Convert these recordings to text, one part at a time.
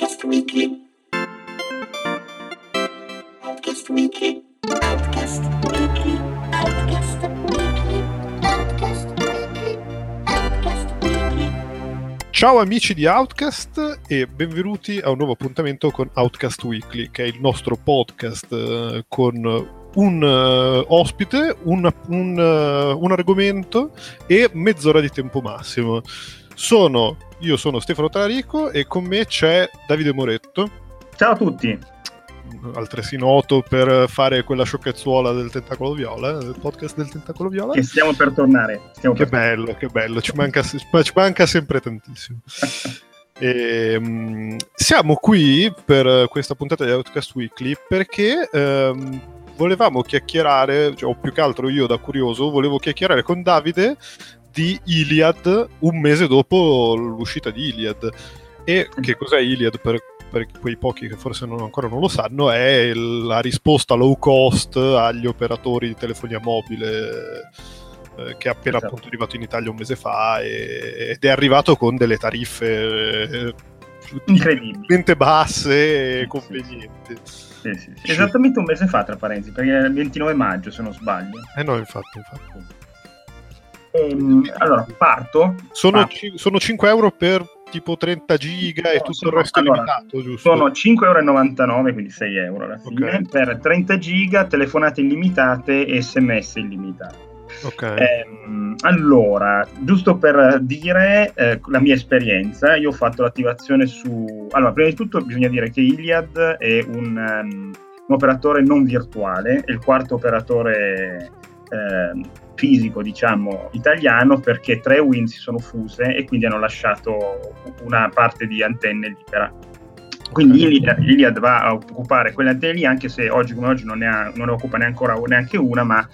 Outcast Weekly. Outcast Weekly. Outcast Weekly. Outcast Weekly. Outcast. Ciao amici di Outcast e benvenuti a un nuovo appuntamento con Outcast Weekly, che è il nostro podcast eh, con un eh, ospite, un, un, eh, un argomento e mezz'ora di tempo massimo. Sono, io sono Stefano Talarico e con me c'è Davide Moretto, Ciao a tutti. altresì noto per fare quella sciocchezzuola del Tentacolo Viola, del podcast del Tentacolo Viola. Che stiamo per tornare. Stiamo Che per bello, che bello, ci manca, ci manca sempre tantissimo. E, mm, siamo qui per questa puntata di Outcast Weekly perché ehm, volevamo chiacchierare, cioè, o più che altro io da curioso, volevo chiacchierare con Davide di Iliad un mese dopo l'uscita di Iliad. E che cos'è Iliad per, per quei pochi che forse non- ancora non lo sanno? È la risposta low cost agli operatori di telefonia mobile eh, che è appena Esatto. arrivato in Italia un mese fa e- ed è arrivato con delle tariffe eh, incredibilmente basse e convenienti. Sì, sì, sì. Esattamente un mese fa, tra parentesi, perché è il 29 maggio, se non sbaglio. Eh no, infatti, infatti. Ehm, allora, parto. Sono, Ah. ci- sono 5 euro per tipo 30 giga e No, tutto sono- il resto è allora, limitato, giusto? Sono 5,99 euro, quindi 6 euro alla fine, Ok. per 30 giga, telefonate illimitate e sms illimitati. Ok. Ehm, allora, giusto per dire eh, la mia esperienza, io ho fatto l'attivazione su... Allora, prima di tutto bisogna dire che Iliad è un, ehm, un operatore non virtuale, è il quarto operatore ehm, fisico, diciamo, italiano, perché tre Win si sono fuse e quindi hanno lasciato una parte di antenne libera. Quindi. Iliad, Iliad va a occupare quelle antenne lì, anche se oggi come oggi non ne, ha- non ne occupa neanche, ancora neanche una, ma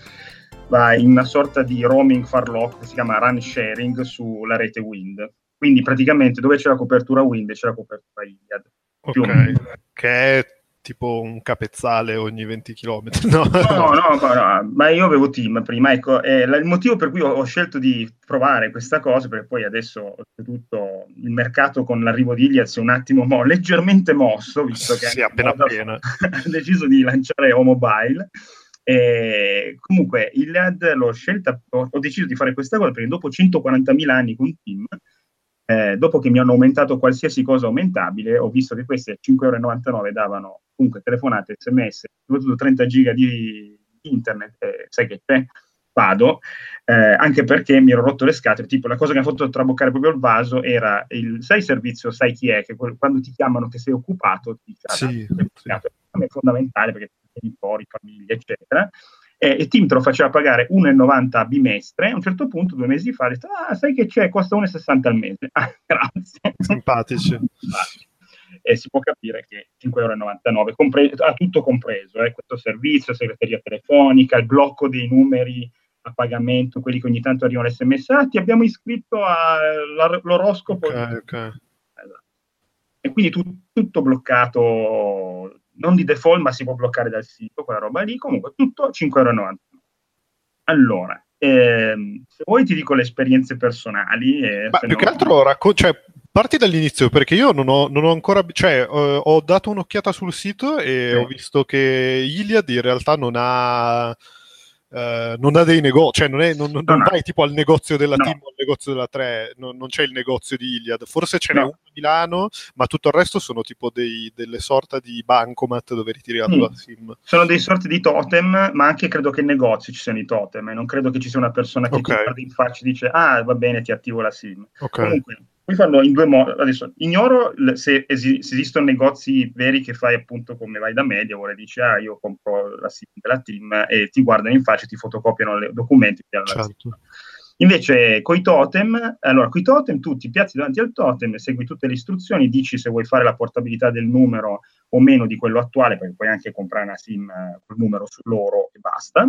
va in una sorta di roaming farlock che si chiama run sharing sulla rete Wind. Quindi praticamente dove c'è la copertura Wind c'è la copertura Iliad. ok. Che è tipo un capezzale ogni 20 km. No, No, no, ma, no, ma io avevo team prima, ecco, eh, la- il motivo per cui ho, ho scelto di provare questa cosa, perché poi adesso oltretutto il mercato con l'arrivo di Iliad si è un attimo mo- leggermente mosso, visto che Sì, appena appena. ha deciso di lanciare O Mobile. E comunque Iliad l'ho scelta, ho, ho deciso di fare questa cosa perché dopo 140.000 anni con team, eh, dopo che mi hanno aumentato qualsiasi cosa aumentabile, ho visto che queste a 5,99 euro davano comunque telefonate, sms, soprattutto 30 giga di internet, eh, sai che c'è, vado, eh, anche perché mi ero rotto le scatole, tipo la cosa che mi ha fatto traboccare proprio il vaso era il, sai servizio, sai chi è, che quando ti chiamano che sei occupato, ti dice, ah, Sì, sì. è fondamentale perché genitori, famiglie, eccetera. E, e Tim te lo faceva pagare 1,90 a bimestre. A un certo punto, due mesi fa, ha detto: Ah, sai che c'è? Costa 1,60 al mese. Ah, grazie. Simpatici. Simpatici. E si può capire che 5,99 euro compre- ha tutto compreso, eh, questo servizio, segreteria telefonica, il blocco dei numeri a pagamento, quelli che ogni tanto arrivano sms, ah, ti abbiamo iscritto all'oroscopo. Ok, ok. Esatto. E quindi tu- tutto bloccato, non di default, ma si può bloccare dal sito, quella roba lì. Comunque, tutto 5,99 euro. Allora, ehm, se vuoi ti dico le esperienze personali. e Ma più no- che altro racco- cioè, parti dall'inizio perché io non ho, non ho ancora, cioè, eh, ho dato un'occhiata sul sito e Sì. ho visto che Iliad in realtà non ha, eh, non ha dei negozi, cioè non, è, non, non No, no. vai tipo al negozio della No. Team o al negozio della 3, non, non c'è il negozio di Iliad, forse ce n'è No. uno a Milano, ma tutto il resto sono tipo dei- delle sorta di bancomat dove ritiri la Mm. tua SIM. Sono dei sorti di totem, ma anche credo che in negozio ci siano i totem. E non credo che ci sia una persona che ti Ok. guarda in faccia e dice: Ah, va bene, ti attivo la SIM. Ok. Comunque, puoi farlo in due modi. Adesso ignoro se, esi- se esistono negozi veri che fai appunto come vai da media, ora dici ah io compro la SIM della team e ti guardano in faccia, ti fotocopiano i documenti. Certo. Invece coi totem, allora coi totem tu ti piazzi davanti al totem, segui tutte le istruzioni, dici se vuoi fare la portabilità del numero o meno di quello attuale, perché puoi anche comprare una SIM col numero su loro e basta.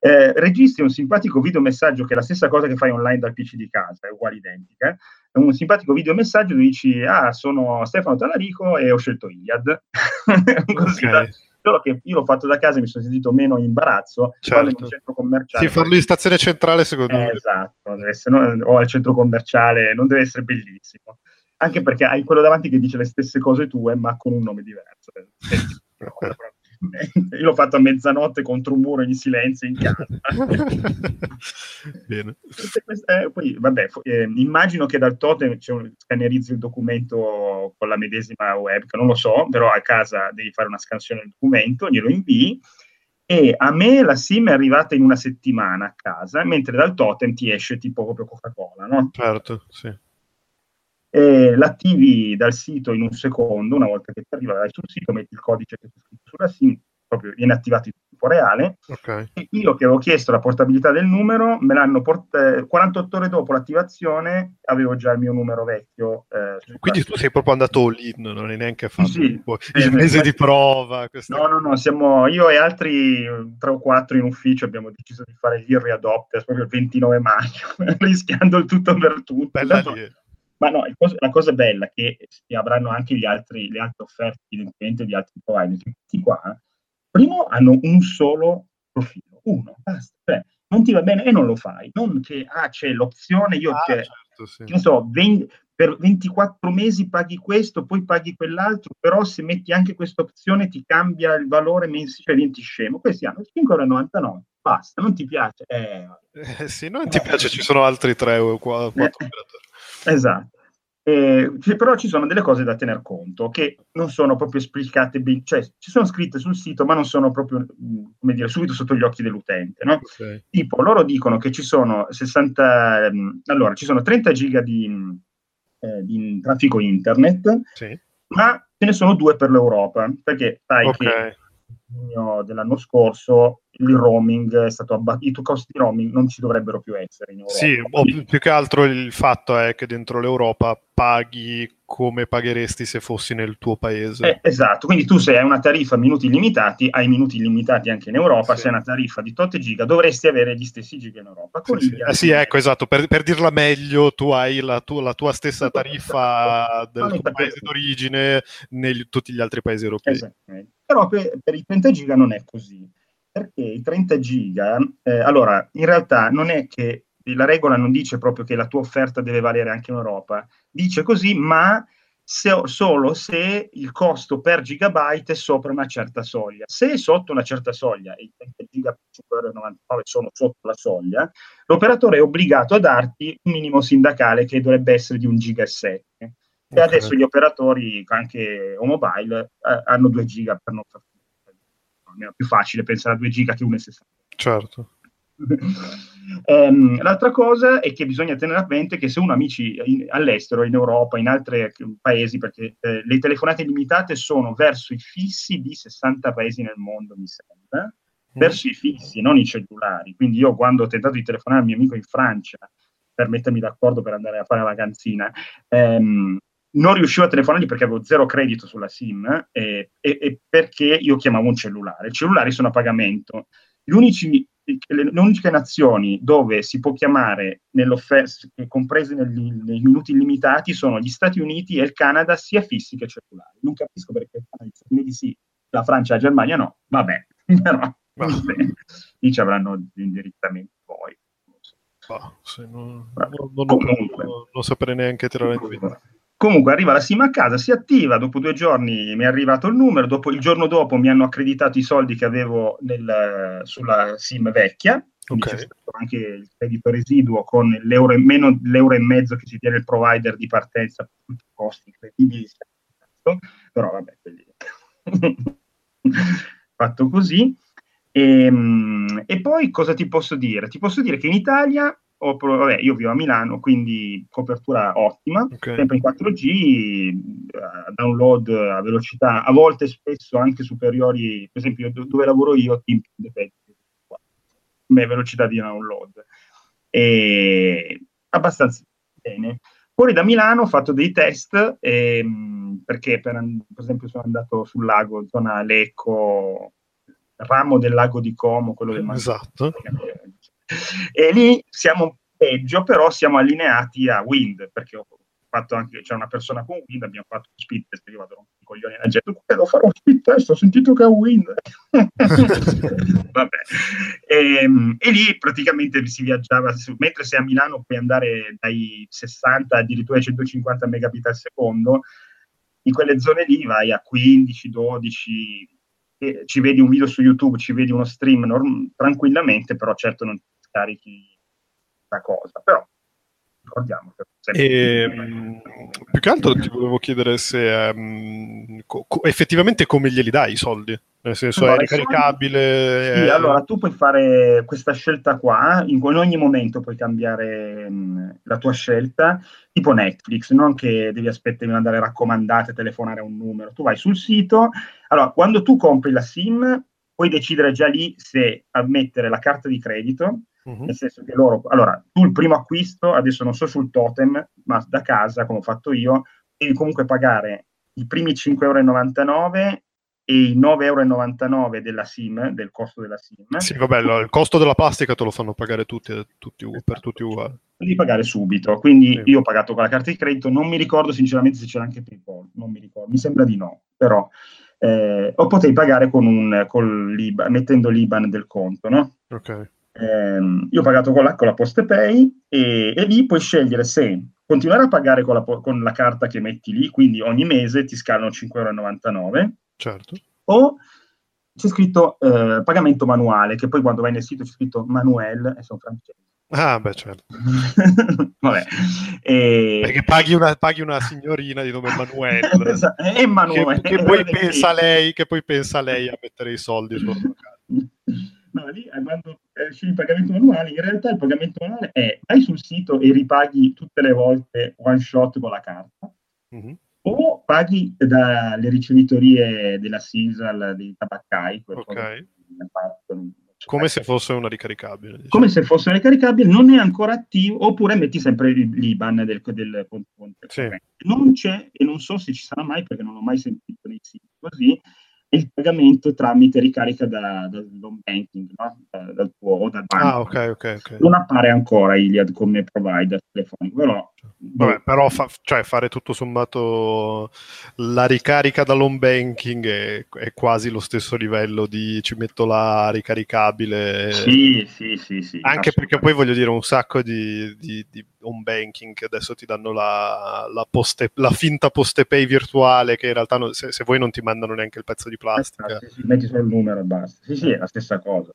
Eh, registri un simpatico videomessaggio che è la stessa cosa che fai online dal PC di casa, è uguale identica. Un simpatico videomessaggio dove dici: Ah, sono Stefano Talarico e ho scelto Iliad. Così Ok. da- Solo che io l'ho fatto da casa e mi sono sentito meno imbarazzo. Certo. In un centro commerciale. Sì, farlo in stazione centrale secondo Eh, me. esatto, essere, no, o al centro commerciale non deve essere bellissimo. Anche perché hai quello davanti che dice le stesse cose tue, ma con un nome diverso. Io l'ho fatto a mezzanotte contro un muro in silenzio in casa. Bene. Eh, poi, vabbè, eh, immagino che dal totem un, scannerizzi il documento con la medesima web, non lo so, però a casa devi fare una scansione del documento, glielo invii e a me la SIM è arrivata in una settimana a casa, mentre dal totem ti esce tipo proprio Coca-Cola, no? Certo, sì. E l'attivi dal sito in un secondo, una volta che ti arriva vai sul sito, metti il codice che c'è scritto sulla SIM, proprio viene attivato in tempo reale. Ok. E io che avevo chiesto la portabilità del numero, me l'hanno portato 48 ore dopo l'attivazione, avevo già il mio numero vecchio. eh, sul Quindi tu sei proprio andato all-in, non hai neanche fatto Sì, eh, il mese ma- di prova. queste No, no, no, siamo io e altri eh, tre o quattro in ufficio abbiamo deciso di fare gli early adopters proprio il 29 maggio, rischiando il tutto per tutto. Bella lì. Ma no, il cos- la cosa bella è che avranno anche gli altri, le altre offerte evidentemente di altri provider. Questi qua, primo hanno un solo profilo, uno, basta. Cioè, non ti va bene e non lo fai. Non che ah, c'è l'opzione, io Ah, cioè, certo, sì. che so, ven- per 24 mesi paghi questo, poi paghi quell'altro, però se metti anche questa opzione ti cambia il valore mensile, cioè diventi scemo. Questi hanno 5,99€, basta, non ti piace? Eh, Eh, sì, non ti piace, ci sono altri tre o qua- quattro Eh. operatori. Esatto. Eh, però ci sono delle cose da tener conto che non sono proprio esplicate, cioè ci sono scritte sul sito, ma non sono proprio, come dire, subito sotto gli occhi dell'utente, no? Ok. Tipo, loro dicono che ci sono 60, ehm, allora, ci sono 30 giga di, eh, di traffico internet, Sì. ma ce ne sono due per l'Europa, perché sai che Ok. Giugno dell'anno scorso il roaming è stato abbattuto, i costi di roaming non ci dovrebbero più essere in Europa. Sì, o più più che altro il fatto è che dentro l'Europa paghi come pagheresti se fossi nel tuo paese. Eh, esatto, quindi tu se hai una tariffa a minuti illimitati, hai minuti illimitati anche in Europa, Sì. se hai una tariffa di tot giga dovresti avere gli stessi giga in Europa. Con Sì, sì. Eh sì, ecco, esatto, per, per dirla meglio, tu hai la, tu- la tua stessa Esatto. tariffa del tuo paese d'origine in tutti gli altri paesi europei. Esattamente. Però per, per i 30 giga non è così, perché i 30 giga, eh, allora, in realtà non è che la regola non dice proprio che la tua offerta deve valere anche in Europa, dice così, ma se- solo se il costo per gigabyte è sopra una certa soglia. Se è sotto una certa soglia e i 30 giga per 5,99 sono sotto la soglia, l'operatore è obbligato a darti un minimo sindacale che dovrebbe essere di un giga e 7. E Ok. adesso gli operatori, anche o mobile, eh, hanno 2 giga per non far è più facile pensare a 2 giga che 1,60. Certo. Ehm, l'altra cosa è che bisogna tenere a mente che se uno ha amici in- all'estero, in Europa, in altri eh, paesi, perché eh, le telefonate limitate sono verso i fissi di 60 paesi nel mondo, mi sembra, verso i fissi, non i cellulari. Quindi io quando ho tentato di telefonare al mio amico in Francia per mettermi d'accordo per andare a fare la vacanzina, ehm, non riuscivo a telefonargli perché avevo zero credito sulla SIM eh, e, e perché io chiamavo un cellulare. I cellulari sono a pagamento. Gli unici, le, le uniche nazioni dove si può chiamare comprese negli, nei minuti illimitati, sono gli Stati Uniti e il Canada, sia fissi che cellulari. Non capisco perché gli Stati Uniti sì, la Francia e la Germania no. Vabbè, però vabbè, lì ci avranno gli indirizzamenti poi. Non so. Bah, non, non, non, non saprei neanche tirare in. Comunque arriva la SIM a casa, si attiva, dopo due giorni mi è arrivato il numero, dopo, il giorno dopo mi hanno accreditato i soldi che avevo nel- sulla SIM vecchia, quindi Ok. c'è stato anche il credito residuo con l'euro e, meno l'euro e mezzo che ci tiene il provider di partenza tutti i costi incredibili, però vabbè, fatto così. E, mm, e poi cosa ti posso dire? Ti posso dire che in Italia, ho vabbè, io vivo a Milano, quindi copertura ottima, Ok. sempre in 4G, eh, download a velocità a volte spesso anche superiori, per esempio do- dove lavoro io, come velocità di download. E abbastanza bene. Fuori da Milano ho fatto dei test ehm, perché per, per esempio sono andato sul lago, zona Lecco, ramo del lago di Como, quello del Mar- Esatto. E lì siamo peggio, però siamo allineati a Wind, perché ho fatto anche, c'è una persona con Wind, abbiamo fatto speed test, io vado coglioni la gente, lo farò il testo, ho sentito che ha Win. Vabbè. E, ehm, e, lì praticamente si viaggiava, mentre sei a Milano puoi andare dai 60 addirittura ai 150 megabit al secondo, in quelle zone lì vai a 15, 12, ci vedi un video su YouTube, ci vedi uno stream norm- tranquillamente, però certo non scarichi la cosa. Però ricordiamo che e, ehm, più che altro ti volevo chiedere se um, co- effettivamente come glieli dai i soldi? Nel senso allora, è ricaricabile? Sì, è... allora tu puoi fare questa scelta qua, in, in ogni momento puoi cambiare mh, la tua scelta, tipo Netflix, non che devi aspettare di mandare raccomandate, telefonare a un numero. Tu vai sul sito, allora quando tu compri la SIM puoi decidere già lì se ammettere la carta di credito, Uh-huh. Nel senso che loro, allora, tu il primo acquisto, adesso non so sul totem, ma da casa, come ho fatto io, devi comunque pagare i primi 5,99 euro e i 9,99 euro della SIM, del costo della SIM. Sì, vabbè, il costo della plastica te lo fanno pagare tutti, tutti esatto. per tutti uguali. Devi pagare subito, quindi sì. io ho pagato con la carta di credito, non mi ricordo sinceramente se c'era anche PayPal, non mi ricordo, mi sembra di no, però... Eh, o potevi pagare con un, con l'IBAN, mettendo l'IBAN del conto, no? Ok. Eh, io ho pagato con la, con la PostePay e, e, lì puoi scegliere se continuare a pagare con la, con la, carta che metti lì, quindi ogni mese ti scalano 5,99 euro. Certo. O c'è scritto eh, pagamento manuale, che poi quando vai nel sito c'è scritto Manuel e sono francese. Ah, beh, certo. Vabbè. E... Perché paghi una, paghi una, signorina di nome Emanuele. Emanuele. Che, che, poi pensa lei, che poi pensa lei a mettere i soldi sulla carta. No, lì eh, quando esci il pagamento manuale, in realtà il pagamento manuale è vai sul sito e ripaghi tutte le volte one shot con la carta, mm-hmm. o paghi dalle ricevitorie della Sisal, dei tabaccai. Okay. Come se fosse una ricaricabile. Diciamo. Come se fosse una ricaricabile, non è ancora attivo, oppure metti sempre l'IBAN del, del conto. Sì. Non c'è, e non so se ci sarà mai, perché non l'ho mai sentito nei siti così, il pagamento tramite ricarica da, dall'home banking, no? da, dal tuo o dal banco. Ah, ok, ok, ok. Non appare ancora Iliad come provider telefonico, però... Vabbè, però fa, cioè, fare tutto sommato la ricarica dall'home banking è, è, quasi lo stesso livello di ci metto la ricaricabile. Sì, sì, sì. sì Anche perché poi voglio dire un sacco di, di, di home banking che adesso ti danno la, la, poste, la finta poste pay virtuale che in realtà non, se, se, voi non ti mandano neanche il pezzo di plastica. Sì, sì, metti solo il numero e basta. Sì, sì, è la stessa cosa.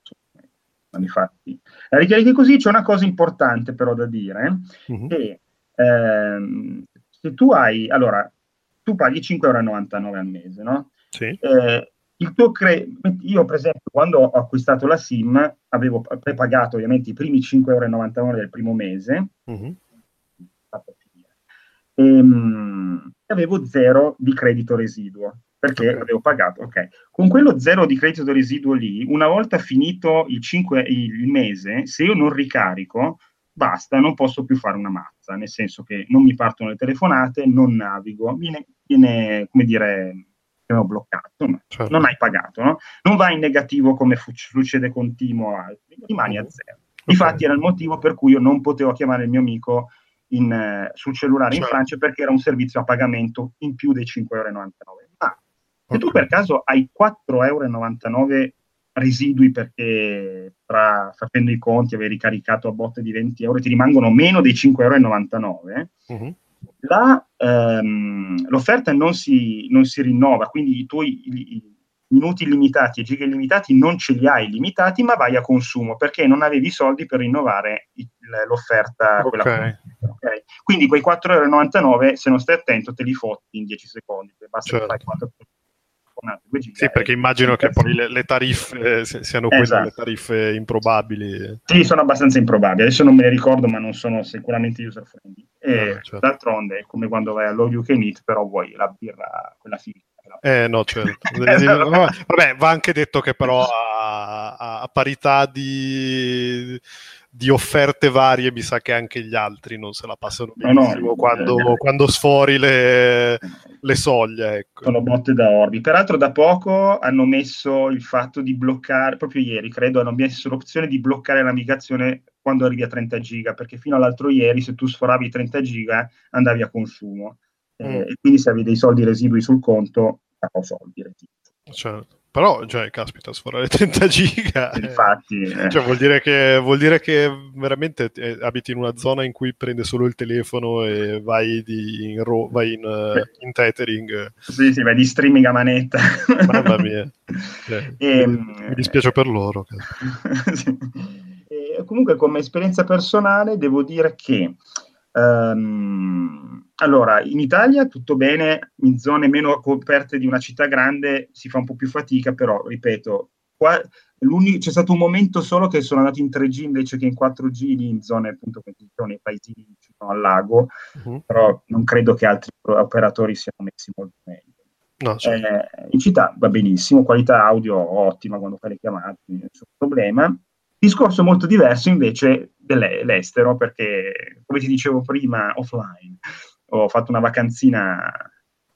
Ma infatti, la ricarica così c'è una cosa importante però da dire, uh-huh. che ehm, se tu hai, allora, tu paghi 5,99 euro al mese, no? Sì. Eh, il tuo cre- io per esempio quando ho acquistato la SIM avevo prepagato ovviamente i primi 5,99 euro del primo mese uh-huh. e, um, avevo zero di credito residuo perché okay. avevo pagato ok con quello zero di credito residuo lì una volta finito il, 5, il mese se io non ricarico basta non posso più fare una mazza nel senso che non mi partono le telefonate non navigo viene, viene come dire ho bloccato, no? certo. non hai pagato, no? non vai in negativo come fu- succede con Timo o altri, rimani a zero. Okay. Infatti era il motivo per cui io non potevo chiamare il mio amico in, uh, sul cellulare certo. in Francia perché era un servizio a pagamento in più dei 5,99 euro. Ma se okay. tu per caso hai 4,99 euro residui perché tra, facendo i conti avevi ricaricato a botte di 20 euro ti rimangono meno dei 5,99 euro, uh-huh la, ehm, l'offerta non si, non si, rinnova, quindi i tuoi i, minuti illimitati e giga illimitati non ce li hai limitati, ma vai a consumo perché non avevi i soldi per rinnovare l'offerta. Okay. Okay. Quindi quei 4,99 euro, se non stai attento, te li fotti in 10 secondi. Basta certo. che fai 4 sì, perché immagino che poi le, le tariffe eh, siano quelle esatto. le tariffe improbabili. Sì, sono abbastanza improbabili. Adesso non me ne ricordo, ma non sono sicuramente user friendly. E no, certo. d'altronde è come quando vai You Can Eat, però vuoi la birra, quella figa. Eh no, certo. Vabbè, va anche detto che però a, a parità di di offerte varie, mi sa che anche gli altri non se la passano benissimo no, no, quando, eh, quando, sfori le, le soglie. Ecco. Sono botte da orbi. Peraltro da poco hanno messo il fatto di bloccare, proprio ieri credo, hanno messo l'opzione di bloccare la migrazione quando arrivi a 30 giga, perché fino all'altro ieri se tu sforavi 30 giga andavi a consumo. Eh, mm. e quindi se avevi dei soldi residui sul conto farò soldi. rettifico. Certo. Però, cioè, caspita, sforare 30 giga. eh, Infatti, eh, Cioè, vuol dire che, vuol dire che veramente eh, abiti in una zona in cui prende solo il telefono e vai, di- in, ro- vai in, eh, in tethering. sì, sì, vai di streaming a manetta. Mamma mia. Cioè, Ehm, mi dispiace per loro. Sì. E comunque come esperienza personale devo dire che ehm, allora in Italia tutto bene, in zone meno coperte di una città grande si fa un po' più fatica, però ripeto, qua, c'è stato un momento solo che sono andato in 3G invece che in 4G lì in zone appunto come dicevo, nei paesi vicino al lago, Mhm. però non credo che altri operatori siano messi molto meglio. No, cioè, Eh, in città va benissimo, qualità audio ottima quando fai le chiamate, nessun problema. Discorso molto diverso invece dell'estero, perché come ti dicevo prima, offline, ho fatto una vacanzina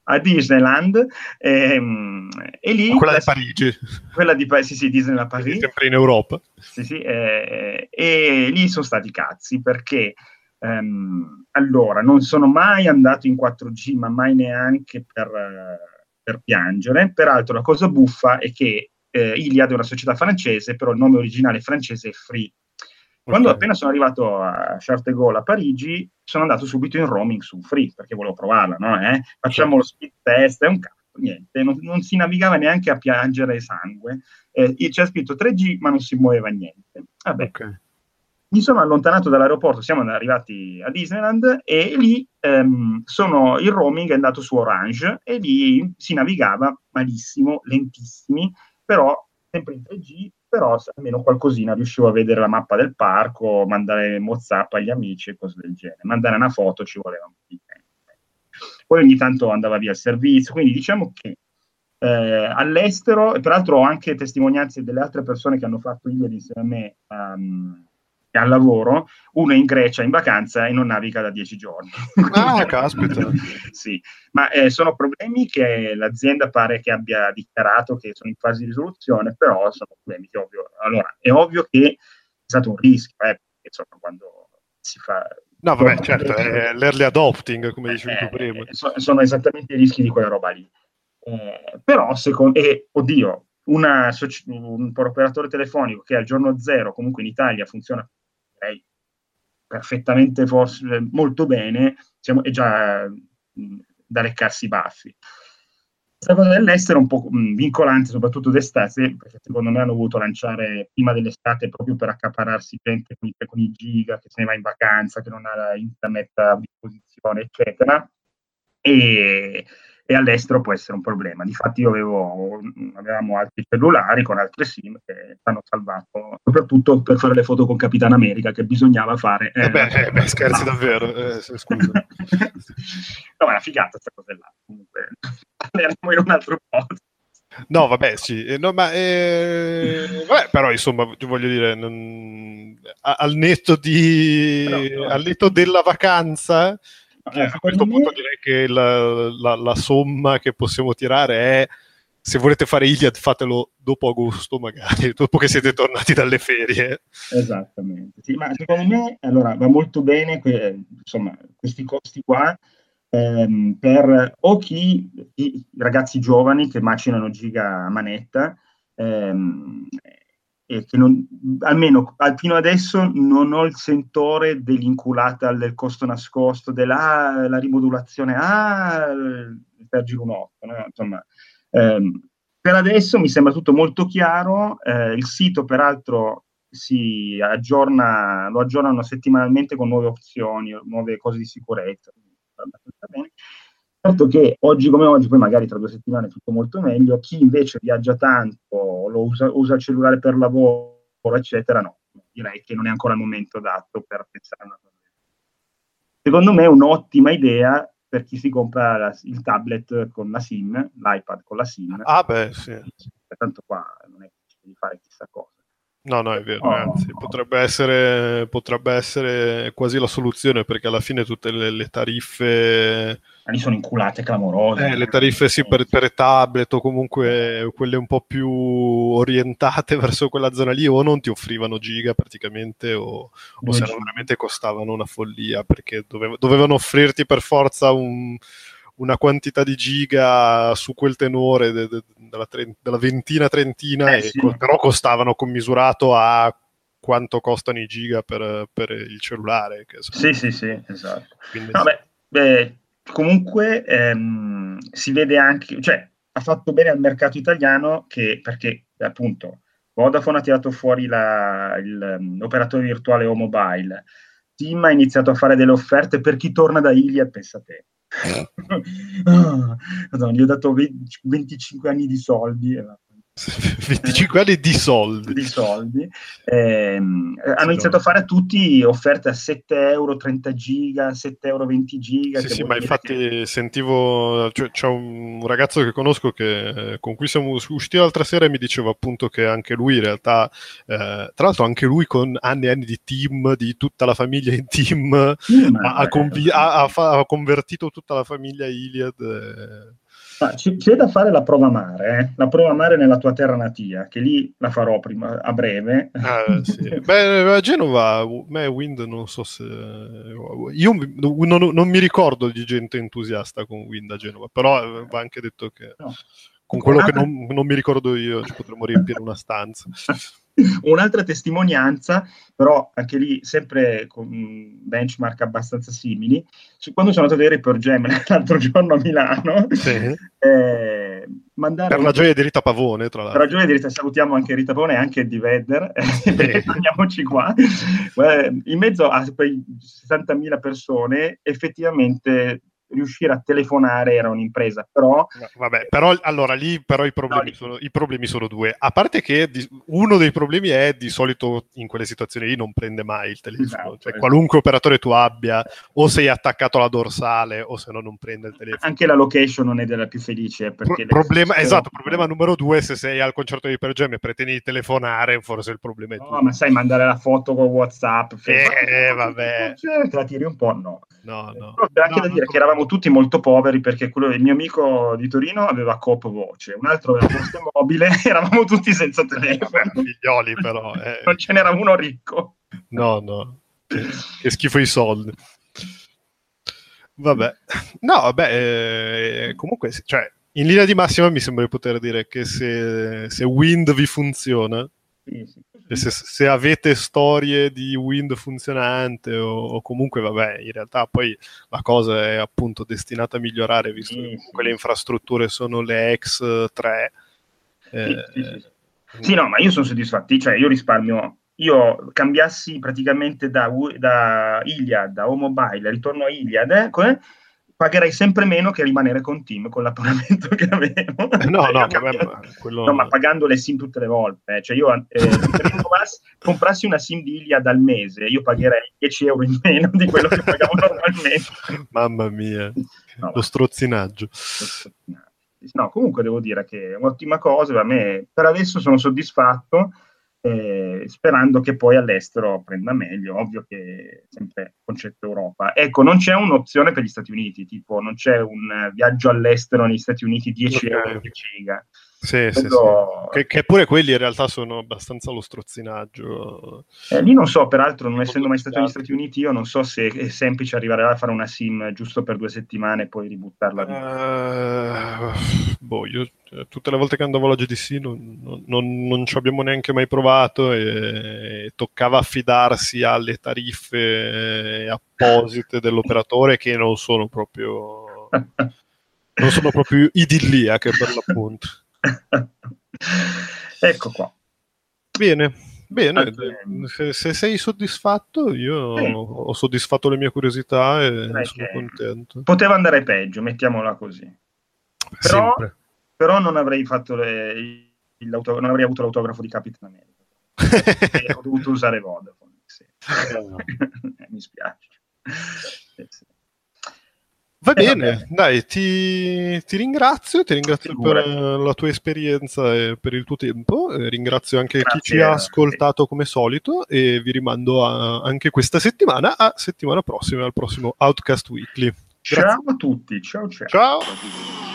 a Disneyland ehm, e lì quella di Parigi, quella di sì, sì, Disneyland Paris sempre in Europa. sì, sì, eh, e lì sono stati cazzi perché ehm, allora non sono mai andato in 4G, ma mai neanche per, eh, per piangere. Peraltro, la cosa buffa è che eh, Iliad è una società francese, però il nome originale francese è Free. Quando Ok. appena sono arrivato a Charles de Gaulle a Parigi, sono andato subito in roaming su Free perché volevo provarla, no? Eh? Facciamo lo speed test, è un cazzo, niente, non, non si navigava neanche a piangere sangue. Eh, c'era scritto 3G, ma non si muoveva niente. Vabbè, Ok. mi sono allontanato dall'aeroporto, siamo arrivati a Disneyland e lì ehm, sono, il roaming è andato su Orange e lì si navigava malissimo, lentissimi, però sempre in 3G, però almeno qualcosina riuscivo a vedere la mappa del parco, mandare WhatsApp agli amici e cose del genere. Mandare una foto ci voleva un po' di tempo. Poi ogni tanto andava via il servizio, quindi diciamo che eh, all'estero, e peraltro ho anche testimonianze delle altre persone che hanno fatto Iliad insieme a me ehm, al lavoro, uno è in Grecia in vacanza e non naviga da dieci giorni. Ah, caspita. sì, ma eh, sono problemi che l'azienda pare che abbia dichiarato che sono in fase di risoluzione, però sono problemi che ovvio. Allora, è ovvio che è stato un rischio, eh, perché insomma, quando si fa... No, vabbè, certo, è l'early adopting, come dicevi tu Eh, prima. so- sono esattamente i rischi di quella roba lì. Eh, però, secondo, e, oddio, una un operatore telefonico che al giorno zero, comunque in Italia, funziona direi, perfettamente, forse molto bene, siamo, è già mh, da leccarsi i baffi. Questa cosa dell'estero è un po' mh, vincolante, soprattutto d'estate, perché secondo me hanno voluto lanciare prima dell'estate proprio per accapararsi gente con i, con i giga, che se ne va in vacanza, che non ha internet a disposizione, eccetera. E, e all'estero può essere un problema. Difatti io avevo, avevamo altri cellulari con altre SIM che hanno salvato, soprattutto per fare le foto con Capitan America che bisognava fare. Eh beh, eh, beh, scherzi davvero, eh, scusa. no, ma è una figata questa cosa là. Comunque, parleremo in un altro posto. No, vabbè, sì, eh, no, ma eh, vabbè, però insomma, voglio dire, non- al netto di Però, no. al netto della vacanza, Eh, a questo secondo punto me- direi che la, la- la somma che possiamo tirare è se volete fare Iliad fatelo dopo agosto magari, dopo che siete tornati dalle ferie. Esattamente, sì, ma secondo me allora, va molto bene que- insomma, questi costi qua ehm, per o chi, i ragazzi giovani che macinano giga a manetta ehm, e che non, almeno al- fino adesso non ho il sentore dell'inculata del costo nascosto, della la rimodulazione, ah, per giro un otto, no? insomma. ehm, per adesso mi sembra tutto molto chiaro, eh, il sito peraltro si aggiorna, lo aggiornano settimanalmente con nuove opzioni, nuove cose di sicurezza. Certo che oggi come oggi, poi magari tra due settimane è tutto molto meglio, chi invece viaggia tanto, lo usa, usa il cellulare per lavoro, eccetera, no, direi che non è ancora il momento adatto per pensare a una cosa. Secondo me è un'ottima idea per chi si compra la- il tablet con la SIM, l'iPad con la SIM, Ah, beh, sì. tanto qua non è difficile di fare chissà cosa. No, no, è vero, Oh. anzi, potrebbe essere, potrebbe essere quasi la soluzione perché alla fine tutte le, le tariffe, lì sono inculate clamorose. eh, le tariffe sì per, per tablet o comunque quelle un po' più orientate verso quella zona lì o non ti offrivano giga praticamente o, o se no veramente costavano una follia perché dove- dovevano offrirti per forza un, una quantità di giga su quel tenore de- de- della, tre- della ventina trentina, Eh, sì. co- però costavano commisurato a quanto costano i giga per, per il cellulare. Che so. Sì, sì, sì, esatto. Quindi- beh, beh, comunque ehm, si vede anche, cioè ha fatto bene al mercato italiano che, perché appunto Vodafone ha tirato fuori la- il, l'operatore virtuale o mobile, Team ha iniziato a fare delle offerte per chi torna da Iliad, pensa te. Ah, Madonna, gli ho dato 20 25 anni di soldi. e. 25 anni di soldi. di soldi. Ehm, hanno iniziato a fare tutti offerte a 7 euro 30 giga, 7 euro 20 giga. Sì, sì, ma infatti che- sentivo, cioè, c'è un ragazzo che conosco che, con cui siamo usciti l'altra sera e mi diceva appunto che anche lui in realtà, eh, tra l'altro anche lui con anni e anni di team, di tutta la famiglia in team, ma- ha, ha convi- ha- ha convertito tutta la famiglia Iliad. eh. Ma c'è da fare la prova mare, eh? la prova mare nella tua terra natia, che lì la farò prima, a breve. Ah, sì. Beh, a Genova, me Wind non so se... Io non, non mi ricordo di gente entusiasta con Wind a Genova, però eh, va anche detto che... No. con quello che non, non mi ricordo io ci potremmo riempire una stanza. Un'altra testimonianza, però anche lì sempre con benchmark abbastanza simili, quando sono andato a vedere per Gem l'altro giorno a Milano, Sì. eh, Per la gioia di Rita Pavone, tra Per l'altro. ragione di Rita, salutiamo anche Rita Pone e anche di Vedder, perché torniamoci qua. Eh, In mezzo a quei 60.000 persone, effettivamente riuscire a telefonare era un'impresa, però Vabbè, però allora lì però i problemi, No, lì- sono, i problemi sono due. A parte che di- uno dei problemi è di solito in quelle situazioni lì non prende mai il telefono. Esatto, cioè, esatto. qualunque operatore tu abbia, o sei attaccato alla dorsale o se no non prende il telefono. anche la location non è della più felice. Perché Pro- le- problema, esatto, problema numero due, se sei al concerto di Jam e pretendi di telefonare, forse il problema è No, tuo. ma sai, mandare la foto con WhatsApp, Eh, vabbè. Cioè, te la tiri un po', no. No, no. Però c'è anche No, da no, dire no. che eravamo tutti molto poveri perché quello, il mio amico di Torino aveva Coop Voce, un altro aveva Poste Mobile, eravamo tutti senza telefono. Vabbè, figlioli però. eh. Non ce n'era uno ricco. No, no. Che, schifo i soldi. Vabbè. No, vabbè, eh, comunque, cioè, in linea di massima mi sembra di poter dire che se, se Wind vi funziona, Sì, sì. E se, se avete storie di Wind funzionante o, o comunque, vabbè, in realtà poi la cosa è appunto destinata a migliorare, visto che comunque le infrastrutture sono le X3. eh, Sì, sì, sì. Sì, no, ma io sono soddisfatto, cioè io risparmio, io cambiassi praticamente da, da Iliad a O-Mobile, ritorno a Iliad, eh, pagherei sempre meno che rimanere con Team, con l'abbonamento che avevo. No, no, ma quello... No, ma pagando le SIM tutte le volte, eh. cioè io eh, rinnovassi- comprassi una SIM di Iliad al mese, io pagherei 10 euro in meno di quello che pagavo normalmente. Mamma mia, No, lo strozzinaggio. No, comunque devo dire che è un'ottima cosa, a me per adesso sono soddisfatto, eh, sperando che poi all'estero prenda meglio, ovvio che sempre concetto Europa. Ecco, non c'è un'opzione per gli Stati Uniti, tipo non c'è un viaggio all'estero negli Stati Uniti 10 Ok. euro di giga. Sì, sì, sì. Quello- Che, che pure quelli in realtà sono abbastanza lo strozzinaggio. Eh, lì non so, peraltro, non essendo mai stato negli. Stati Uniti, io non so se è semplice arrivare là a fare una SIM giusto per due settimane e poi ributtarla. Eh, boh, io eh, tutte le volte che andavo alla GDC non, non- non- non ci abbiamo neanche mai provato e, e toccava affidarsi alle tariffe eh, apposite dell'operatore che non sono proprio non sono proprio idilliache per l'appunto. ecco qua. Bene, bene, se, se sei soddisfatto, io Sì. ho soddisfatto le mie curiosità e Direi sono contento. Poteva andare peggio, mettiamola così. Però-. Però non avrei fatto le- non avrei avuto l'autografo di Capitan America. Ho dovuto usare Vodafone. sì. Eh, Mi spiace. Eh, sì. Va Eh, bene, vabbè. dai, ti, ti ringrazio, ti ringrazio per eh, la tua esperienza e per il tuo tempo, e ringrazio anche chi Grazie, ci ha eh, ascoltato come solito e vi rimando a- anche questa settimana a settimana prossima, al prossimo Outcast Weekly. Grazie. Ciao a tutti, ciao ciao. Ciao!